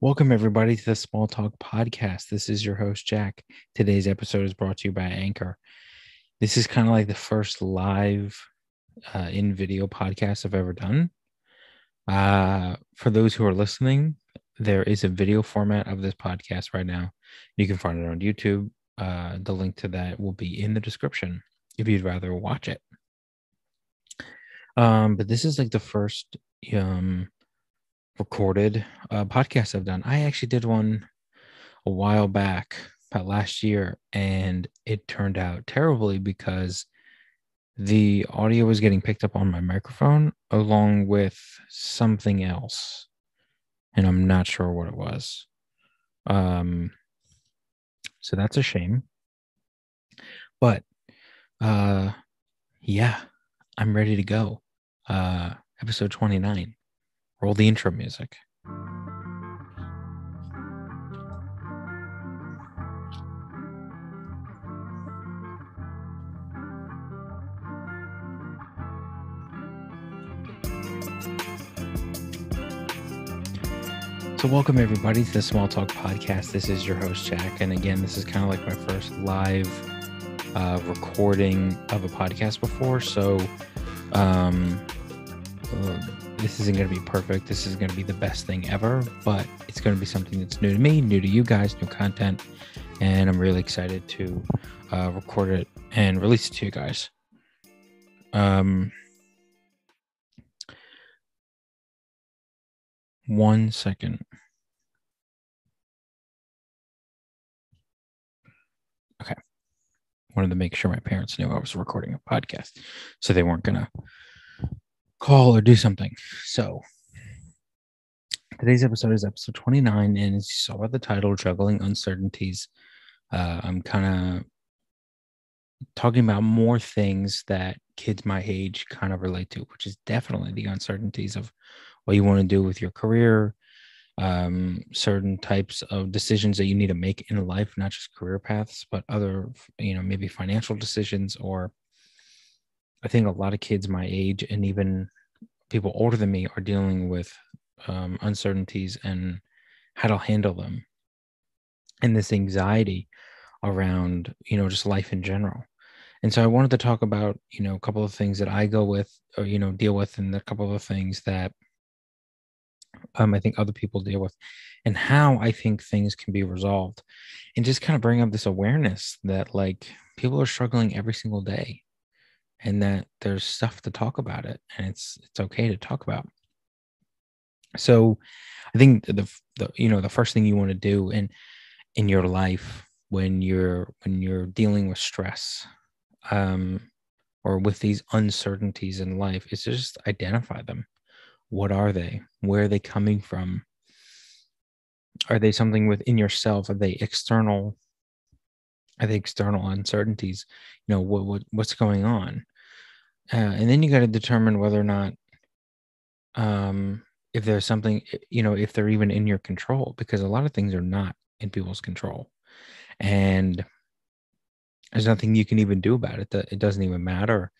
Welcome, everybody, to the Small Talk Podcast. This is your host, Jack. Today's episode is brought to you by Anchor. This is kind of like the first live uh, in video podcast I've ever done. Uh, for those who are listening, there is a video format of this podcast right now. You can find it on YouTube. Uh, the link to that will be in the description if you'd rather watch it. Um, but this is like the first um, recorded uh, podcasts I've done. I actually did one a while back, about last year, and it turned out terribly because the audio was getting picked up on my microphone along with something else, and I'm not sure what it was. Um, so that's a shame. But uh, yeah, I'm ready to go. Uh, episode 29. Roll the intro music. So, welcome everybody to the Small Talk Podcast. This is your host, Jack. And again, this is kind of like my first live uh, recording of a podcast before. So, um, uh, this isn't going to be perfect. This is going to be the best thing ever, but it's going to be something that's new to me, new to you guys, new content. And I'm really excited to uh, record it and release it to you guys. Um, one second. Okay. Wanted to make sure my parents knew I was recording a podcast so they weren't going to call or do something. So today's episode is episode 29, and as you saw by the title, Juggling Uncertainties, uh, I'm kind of talking about more things that kids my age kind of relate to, which is definitely the uncertainties of what you want to do with your career, um, certain types of decisions that you need to make in life, not just career paths, but other, you know, maybe financial decisions or I think a lot of kids my age and even people older than me are dealing with um, uncertainties and how to handle them. And this anxiety around you know just life in general. And so i wanted to talk about you know a couple of things that i go with or you know deal with and a couple of things that um, i think other people deal with and how i think things can be resolved. And just kind of bring up this awareness that like people are struggling every single day and that there's stuff to talk about it and it's it's okay to talk about. So i think the, the you know the first thing you want to do in in your life when you're when you're dealing with stress um or with these uncertainties in life is just identify them. What are they? Where are they coming from? Are they something within yourself? Are they external I think external uncertainties, you know, what, what what's going on. Uh, and then you got to determine whether or not um if there's something you know if they're even in your control because a lot of things are not in people's control and there's nothing you can even do about it That it doesn't even matter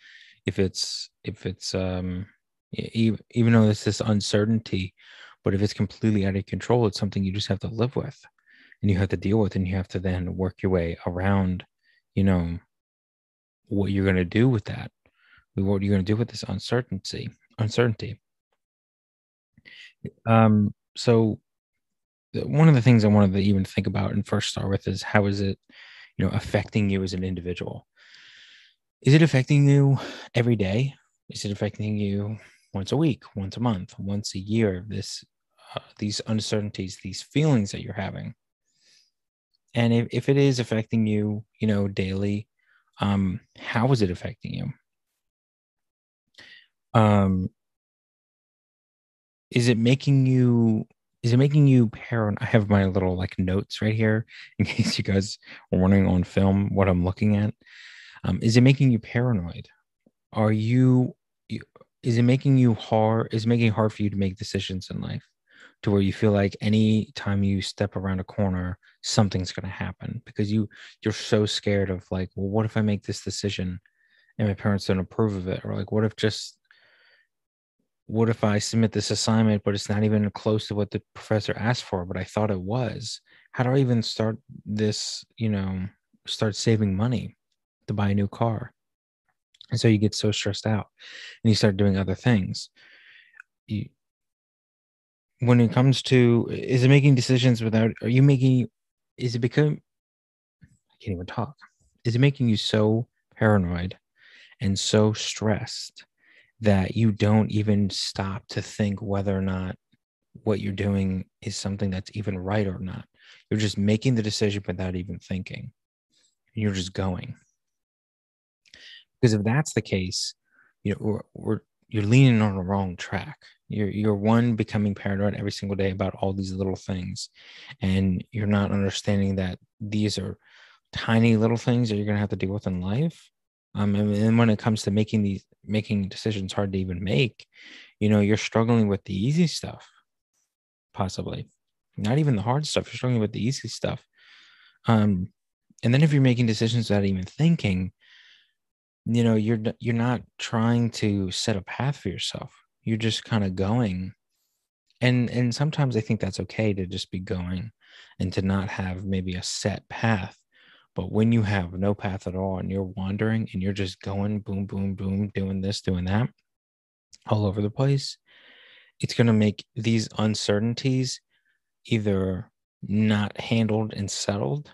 if it's if it's um even, even though there's this uncertainty but if it's completely out of control it's something you just have to live with and you have to deal with and you have to then work your way around you know what you're going to do with that what you're going to do with this uncertainty uncertainty. Um so one of the things i wanted to even think about and first start with is how is it you know affecting you as an individual? Is it affecting you every day? Is it affecting you once a week once a month once a year this uh, these uncertainties these feelings that you're having and if, if it is affecting you you know daily um how is it affecting you? Um is it making you is it making you paranoid i have my little like notes right here in case you guys are wondering on film what i'm looking at. Um is it making you paranoid? Are you is it making you hard is making it hard for you to make decisions in life to where you feel like any time you step around a corner something's going to happen because you you're so scared of like well what if i make this decision and my parents don't approve of it or like what if just what if I submit this assignment, but it's not even close to what the professor asked for, but I thought it was? How do I even start this, you know, start saving money to buy a new car? And so you get so stressed out and you start doing other things. You, when it comes to, is it making decisions without, are you making, is it become, I can't even talk. Is it making you so paranoid and so stressed that you don't even stop to think whether or not what you're doing is something that's even right or not. You're just making the decision without even thinking. You're just going. Because if that's the case, you know, we're, we're you're leaning on the wrong track. You're you're one becoming paranoid every single day about all these little things, and you're not understanding that these are tiny little things that you're gonna have to deal with in life. Um, and, and when it comes to making these making decisions hard to even make, you know, you're struggling with the easy stuff, possibly. Not even the hard stuff. You're struggling with the easy stuff. Um, and then if you're making decisions without even thinking, you know, you're you're not trying to set a path for yourself. You're just kind of going. And and sometimes I think that's okay to just be going and to not have maybe a set path but when you have no path at all and you're wandering and you're just going boom, boom, boom, doing this, doing that all over the place, it's going to make these uncertainties either not handled and settled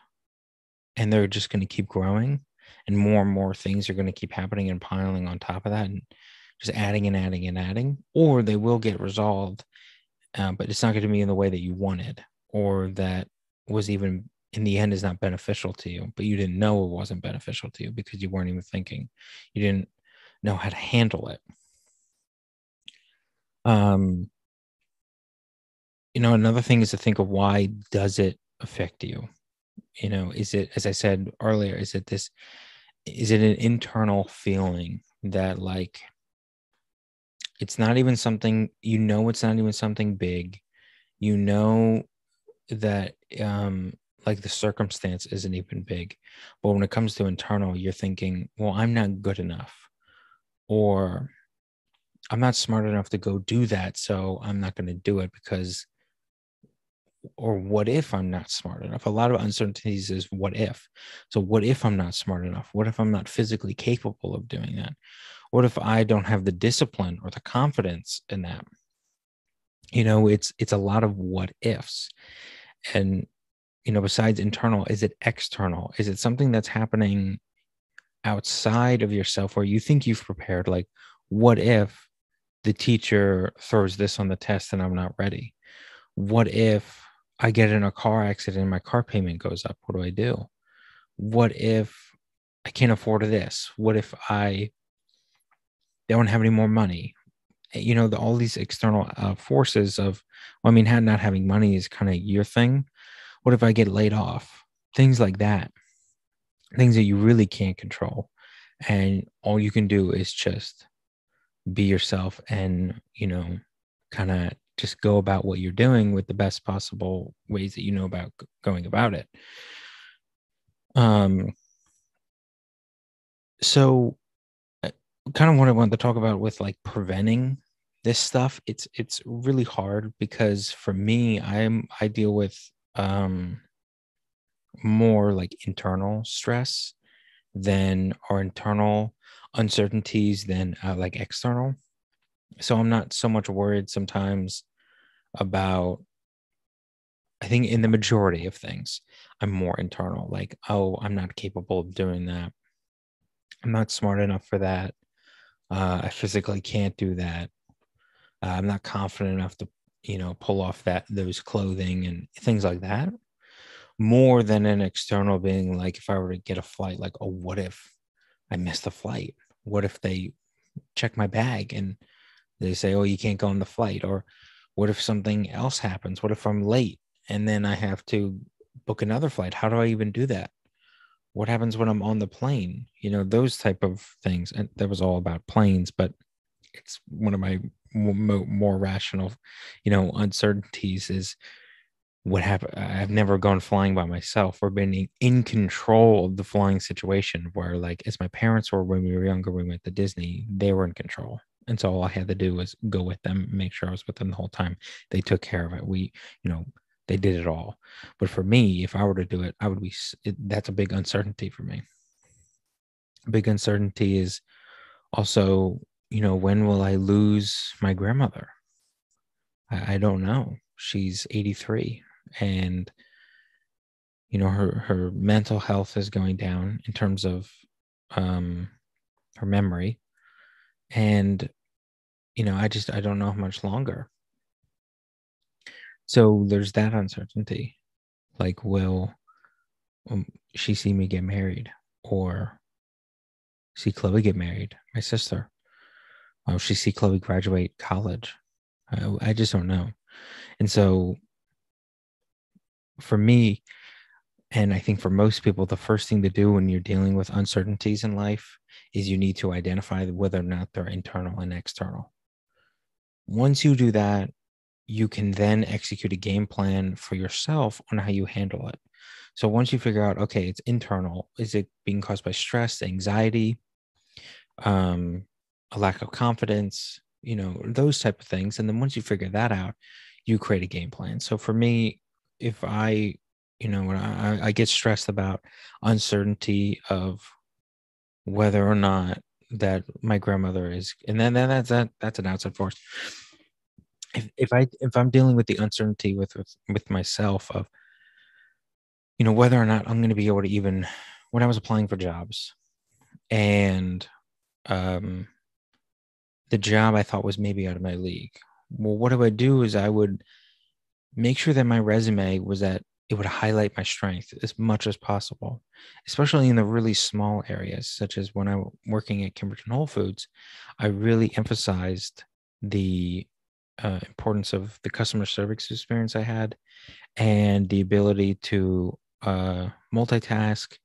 and they're just going to keep growing and more and more things are going to keep happening and piling on top of that and just adding and adding and adding or they will get resolved uh, but it's not going to be in the way that you wanted or that was even in the end is not beneficial to you, but you didn't know it wasn't beneficial to you because you weren't even thinking. You didn't know how to handle it. Um, you know, another thing is to think of why does it affect you? You know, is it, as I said earlier, is it this, is it an internal feeling that like it's not even something, you know, it's not even something big. You know that um like the circumstance isn't even big. But when it comes to internal, you're thinking, well, I'm not good enough, or I'm not smart enough to go do that. So I'm not going to do it because, or what if I'm not smart enough? A lot of uncertainties is what if. So, what if I'm not smart enough? What if I'm not physically capable of doing that? What if I don't have the discipline or the confidence in that? You know, it's it's a lot of what ifs. And you know besides internal is it external is it something that's happening outside of yourself where you think you've prepared like what if the teacher throws this on the test and i'm not ready what if i get in a car accident and my car payment goes up what do i do what if i can't afford this what if i don't have any more money you know the, all these external uh, forces of well, i mean not having money is kind of your thing what if I get laid off? Things like that. Things that you really can't control. And all you can do is just be yourself and, you know, kind of just go about what you're doing with the best possible ways that you know about going about it. Um, so uh, kind of what I wanted to talk about with like preventing this stuff it's it's really hard because for me i'm i deal with um, more like internal stress than our internal uncertainties than uh, like external. So I'm not so much worried sometimes about, I think in the majority of things, I'm more internal, like, oh, I'm not capable of doing that. I'm not smart enough for that. Uh, I physically can't do that. Uh, I'm not confident enough to you know pull off that those clothing and things like that more than an external being like if i were to get a flight like oh what if i missed the flight what if they check my bag and they say oh you can't go on the flight or what if something else happens? What if i'm late and then i have to book another flight? How do i even do that? What happens when i'm on the plane? You know those type of things. And that was all about planes but it's one of my more, rational, you know, uncertainties is what happened. I've never gone flying by myself or been in control of the flying situation where, like, as my parents were when we were younger, we went to Disney, they were in control. And so all I had to do was go with them, make sure I was with them the whole time. They took care of it. We, you know, they did it all. But for me, if I were to do it, I would be, it, that's a big uncertainty for me. A big uncertainty is also, you know, when will I lose my grandmother? I, I don't know. She's 83 and, you know, her, her mental health is going down in terms of um, her memory. And, you know, I just, I don't know how much longer. So there's that uncertainty. Like, will um, she see me get married or see Chloe get married, my sister? Will she see Chloe graduate college? I, I just don't know. And so for me, and I think for most people, the first thing to do when you're dealing with uncertainties in life is you need to identify whether or not they're internal and external. Once you do that, you can then execute a game plan for yourself on how you handle it. So once you figure out, okay, it's internal, is it being caused by stress, anxiety, um, a lack of confidence, you know, those type of things. And then once you figure that out, you create a game plan. So for me, if I, you know, I, I get stressed about uncertainty of whether or not that my grandmother is, and then, then that's that that's an outside force. If, if I if I'm dealing with the uncertainty with with, with myself of, you know, whether or not I'm going to be able to even when I was applying for jobs, and um, the job I thought was maybe out of my league. Well, what do I do is I would make sure that my resume was that it would highlight my strength as much as possible, especially in the really small areas, such as when I'm working at Kimberton Whole Foods. I really emphasized the uh, importance of the customer service experience I had and the ability to uh, multitask,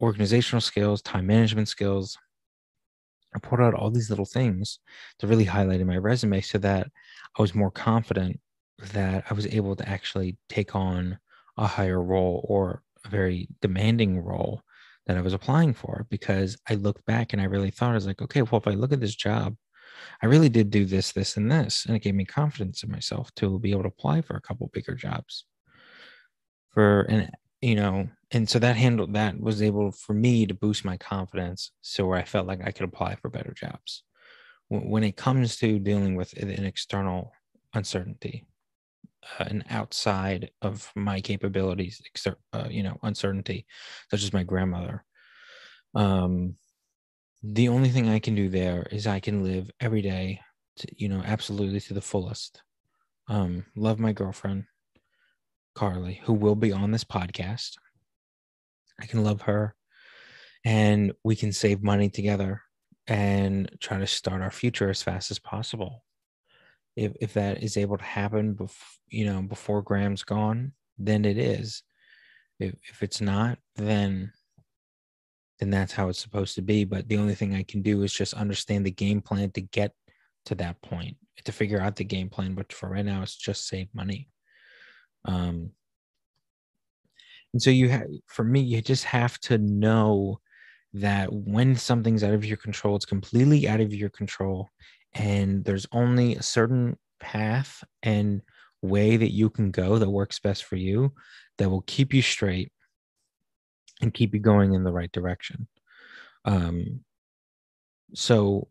organizational skills, time management skills, I put out all these little things to really highlight in my resume so that I was more confident that I was able to actually take on a higher role or a very demanding role that I was applying for because I looked back and I really thought I was like, okay, well, if I look at this job, I really did do this, this, and this. And it gave me confidence in myself to be able to apply for a couple bigger jobs. For and you know, and so that handled that was able for me to boost my confidence so where i felt like i could apply for better jobs when it comes to dealing with an external uncertainty uh, an outside of my capabilities uh, you know uncertainty such as my grandmother. Um the only thing i can do there is i can live every day to, you know absolutely to the fullest. Um love my girlfriend carly who will be on this podcast. I can love her and we can save money together and try to start our future as fast as possible. If, if that is able to happen, bef- you know, before Gram's gone, then it is. If, if it's not, then then that's how it's supposed to be. But the only thing I can do is just understand the game plan to get to that point, to figure out the game plan. But for right now, it's just save money. Um, and so you have, for me, you just have to know that when something's out of your control, it's completely out of your control. And there's only a certain path and way that you can go that works best for you that will keep you straight and keep you going in the right direction. Um, so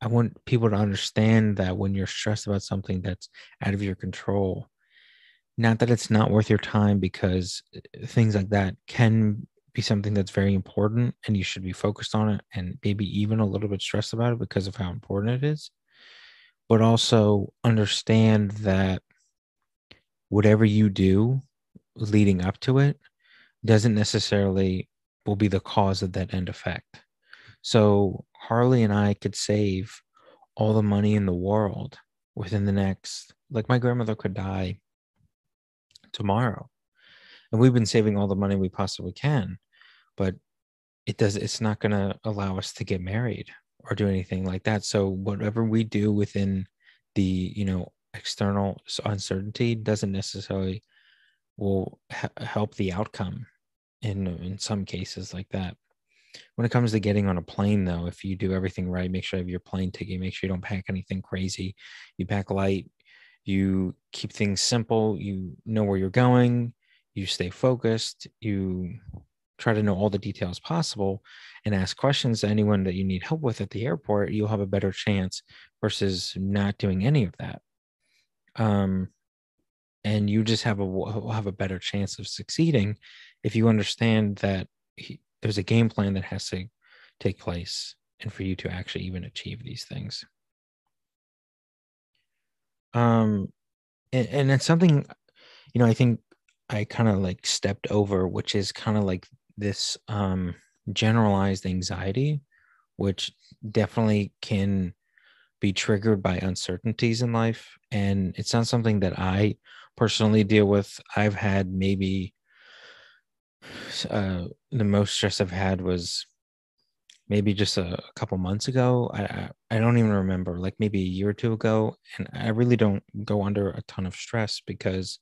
I want people to understand that when you're stressed about something that's out of your control, not that it's not worth your time because uh, things like that can be something that's very important and you should be focused on it and maybe even a little bit stressed about it because of how important it is but also understand that whatever you do leading up to it doesn't necessarily will be the cause of that end effect so Carly and i could save all the money in the world within the next like my grandmother could die tomorrow. And we've been saving all the money we possibly can, but it does it's not going to allow us to get married or do anything like that. So whatever we do within the, you know, external uncertainty doesn't necessarily will ha- help the outcome in in some cases like that. when it comes to getting on a plane, though, if you do everything right, make sure you have your plane ticket, make sure you don't pack anything crazy. You pack light, you keep things simple, you know where you're going, you stay focused, you try to know all the details possible and ask questions to anyone that you need help with at the airport, you'll have a better chance versus not doing any of that. Um, and you just have a have a better chance of succeeding if you understand that he, there's a game plan that has to take place and for you to actually even achieve these things um and, and it's something you know i think i kind of like stepped over which is kind of like this um generalized anxiety which definitely can be triggered by uncertainties in life. And it's not something that i personally deal with. I've had maybe uh, the most stress I've had was maybe just a, a couple months ago. I, I, I don't even remember, like maybe a year or two ago, and I really don't go under a ton of stress because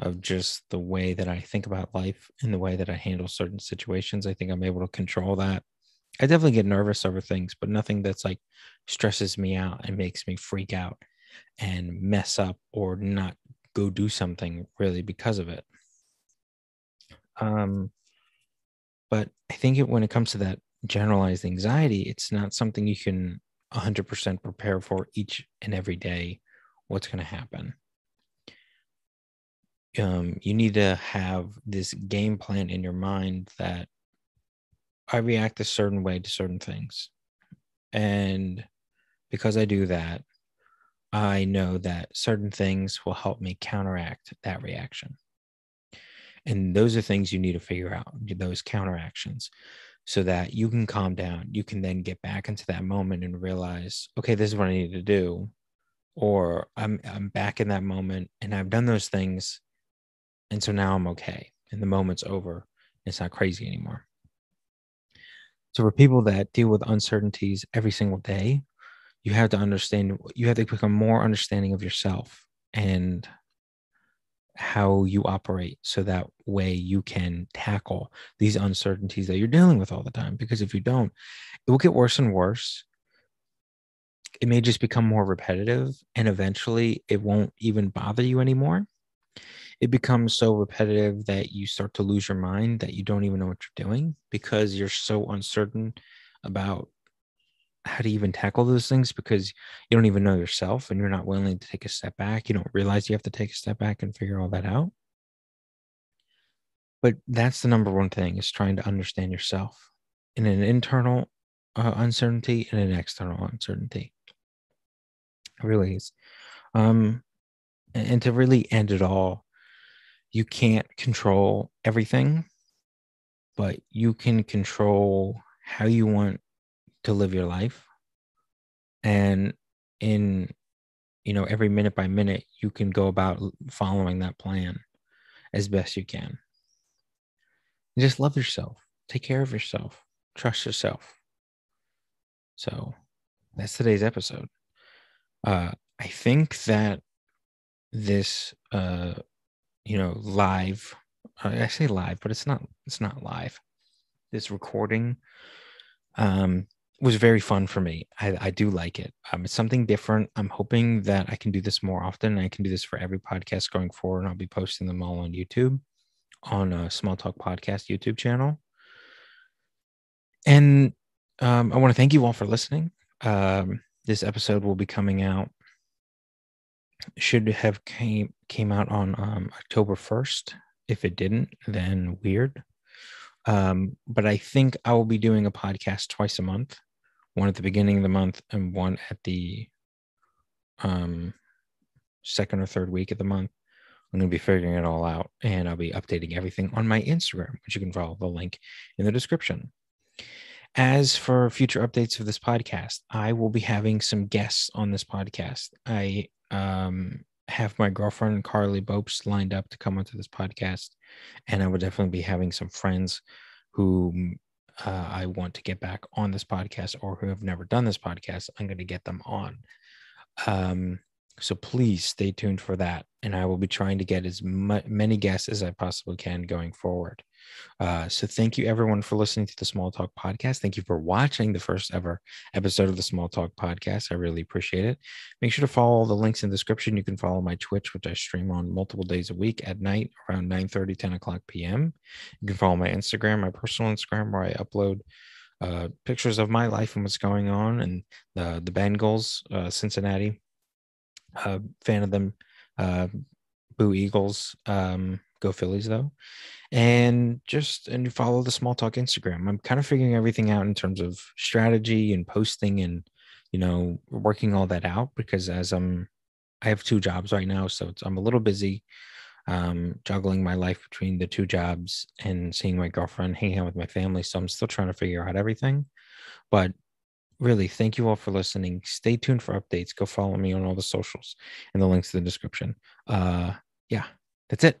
of just the way that I think about life and the way that I handle certain situations. I think I'm able to control that. I definitely get nervous over things, but nothing that's like stresses me out and makes me freak out and mess up or not go do something really because of it. Um, but I think it, when it comes to that generalized anxiety, it's not something you can 100% prepare for each and every day what's going to happen. Um, you need to have this game plan in your mind that I react a certain way to certain things. And because I do that, I know that certain things will help me counteract that reaction. And those are things you need to figure out, those counteractions, so that you can calm down. You can then get back into that moment and realize, okay, this is what I need to do. Or I'm I'm back in that moment and I've done those things. And so now I'm okay. And the moment's over. It's not crazy anymore. So for people that deal with uncertainties every single day, you have to understand you have to become more understanding of yourself and how you operate so that way you can tackle these uncertainties that you're dealing with all the time because if you don't it will get worse and worse it may just become more repetitive and eventually it won't even bother you anymore it becomes so repetitive that you start to lose your mind that you don't even know what you're doing because you're so uncertain about how to even tackle those things because you don't even know yourself and you're not willing to take a step back. You don't realize you have to take a step back and figure all that out. But that's the number one thing is trying to understand yourself in an internal uh, uncertainty and an external uncertainty. It really is. Um, and to really end it all, you can't control everything, but you can control how you want to live your life. And in you know every minute by minute you can go about following that plan as best you can. And just love yourself. Take care of yourself. Trust yourself. So that's today's episode. Uh i think that this uh you know live uh, i say live but it's not it's not live this recording um was very fun for me. I, I do like it. Um, it's something different. I'm hoping that I can do this more often. I can do this for every podcast going forward. And I'll be posting them all on YouTube, on a Small Talk Podcast YouTube channel. And um, I want to thank you all for listening. Um, this episode will be coming out. Should have came came out on um, October first. If it didn't, then weird. Um, but I think I will be doing a podcast twice a month one at the beginning of the month and one at the um, second or third week of the month. I'm going to be figuring it all out and I'll be updating everything on my Instagram, which you can follow the link in the description. As for future updates of this podcast, I will be having some guests on this podcast. I um, have my girlfriend Carly Bopes lined up to come onto this podcast, and I will definitely be having some friends who uh, I want to get back on this podcast or who have never done this podcast, I'm going to get them on. Um, so please stay tuned for that. And I will be trying to get as m- many guests as I possibly can going forward. Uh, so thank you everyone for listening to the Small Talk podcast. Thank you for watching the first ever episode of the Small Talk podcast. I really appreciate it. Make sure to follow the links in the description. You can follow my Twitch, which I stream on multiple days a week at night around 9 30, 10 o'clock p.m. You can follow my Instagram, my personal Instagram, where I upload uh, pictures of my life and what's going on and the the Bengals, uh, Cincinnati. Uh, fan of them. Uh, boo Eagles. Um, go Phillies though. And just and follow the small talk Instagram. I'm kind of figuring everything out in terms of strategy and posting and you know working all that out because as I'm I have two jobs right now, so I'm a little busy um, juggling my life between the two jobs and seeing my girlfriend, hanging out with my family. So I'm still trying to figure out everything. But really, thank you all for listening. Stay tuned for updates. Go follow me on all the socials and the links in the description. Uh, yeah, that's it.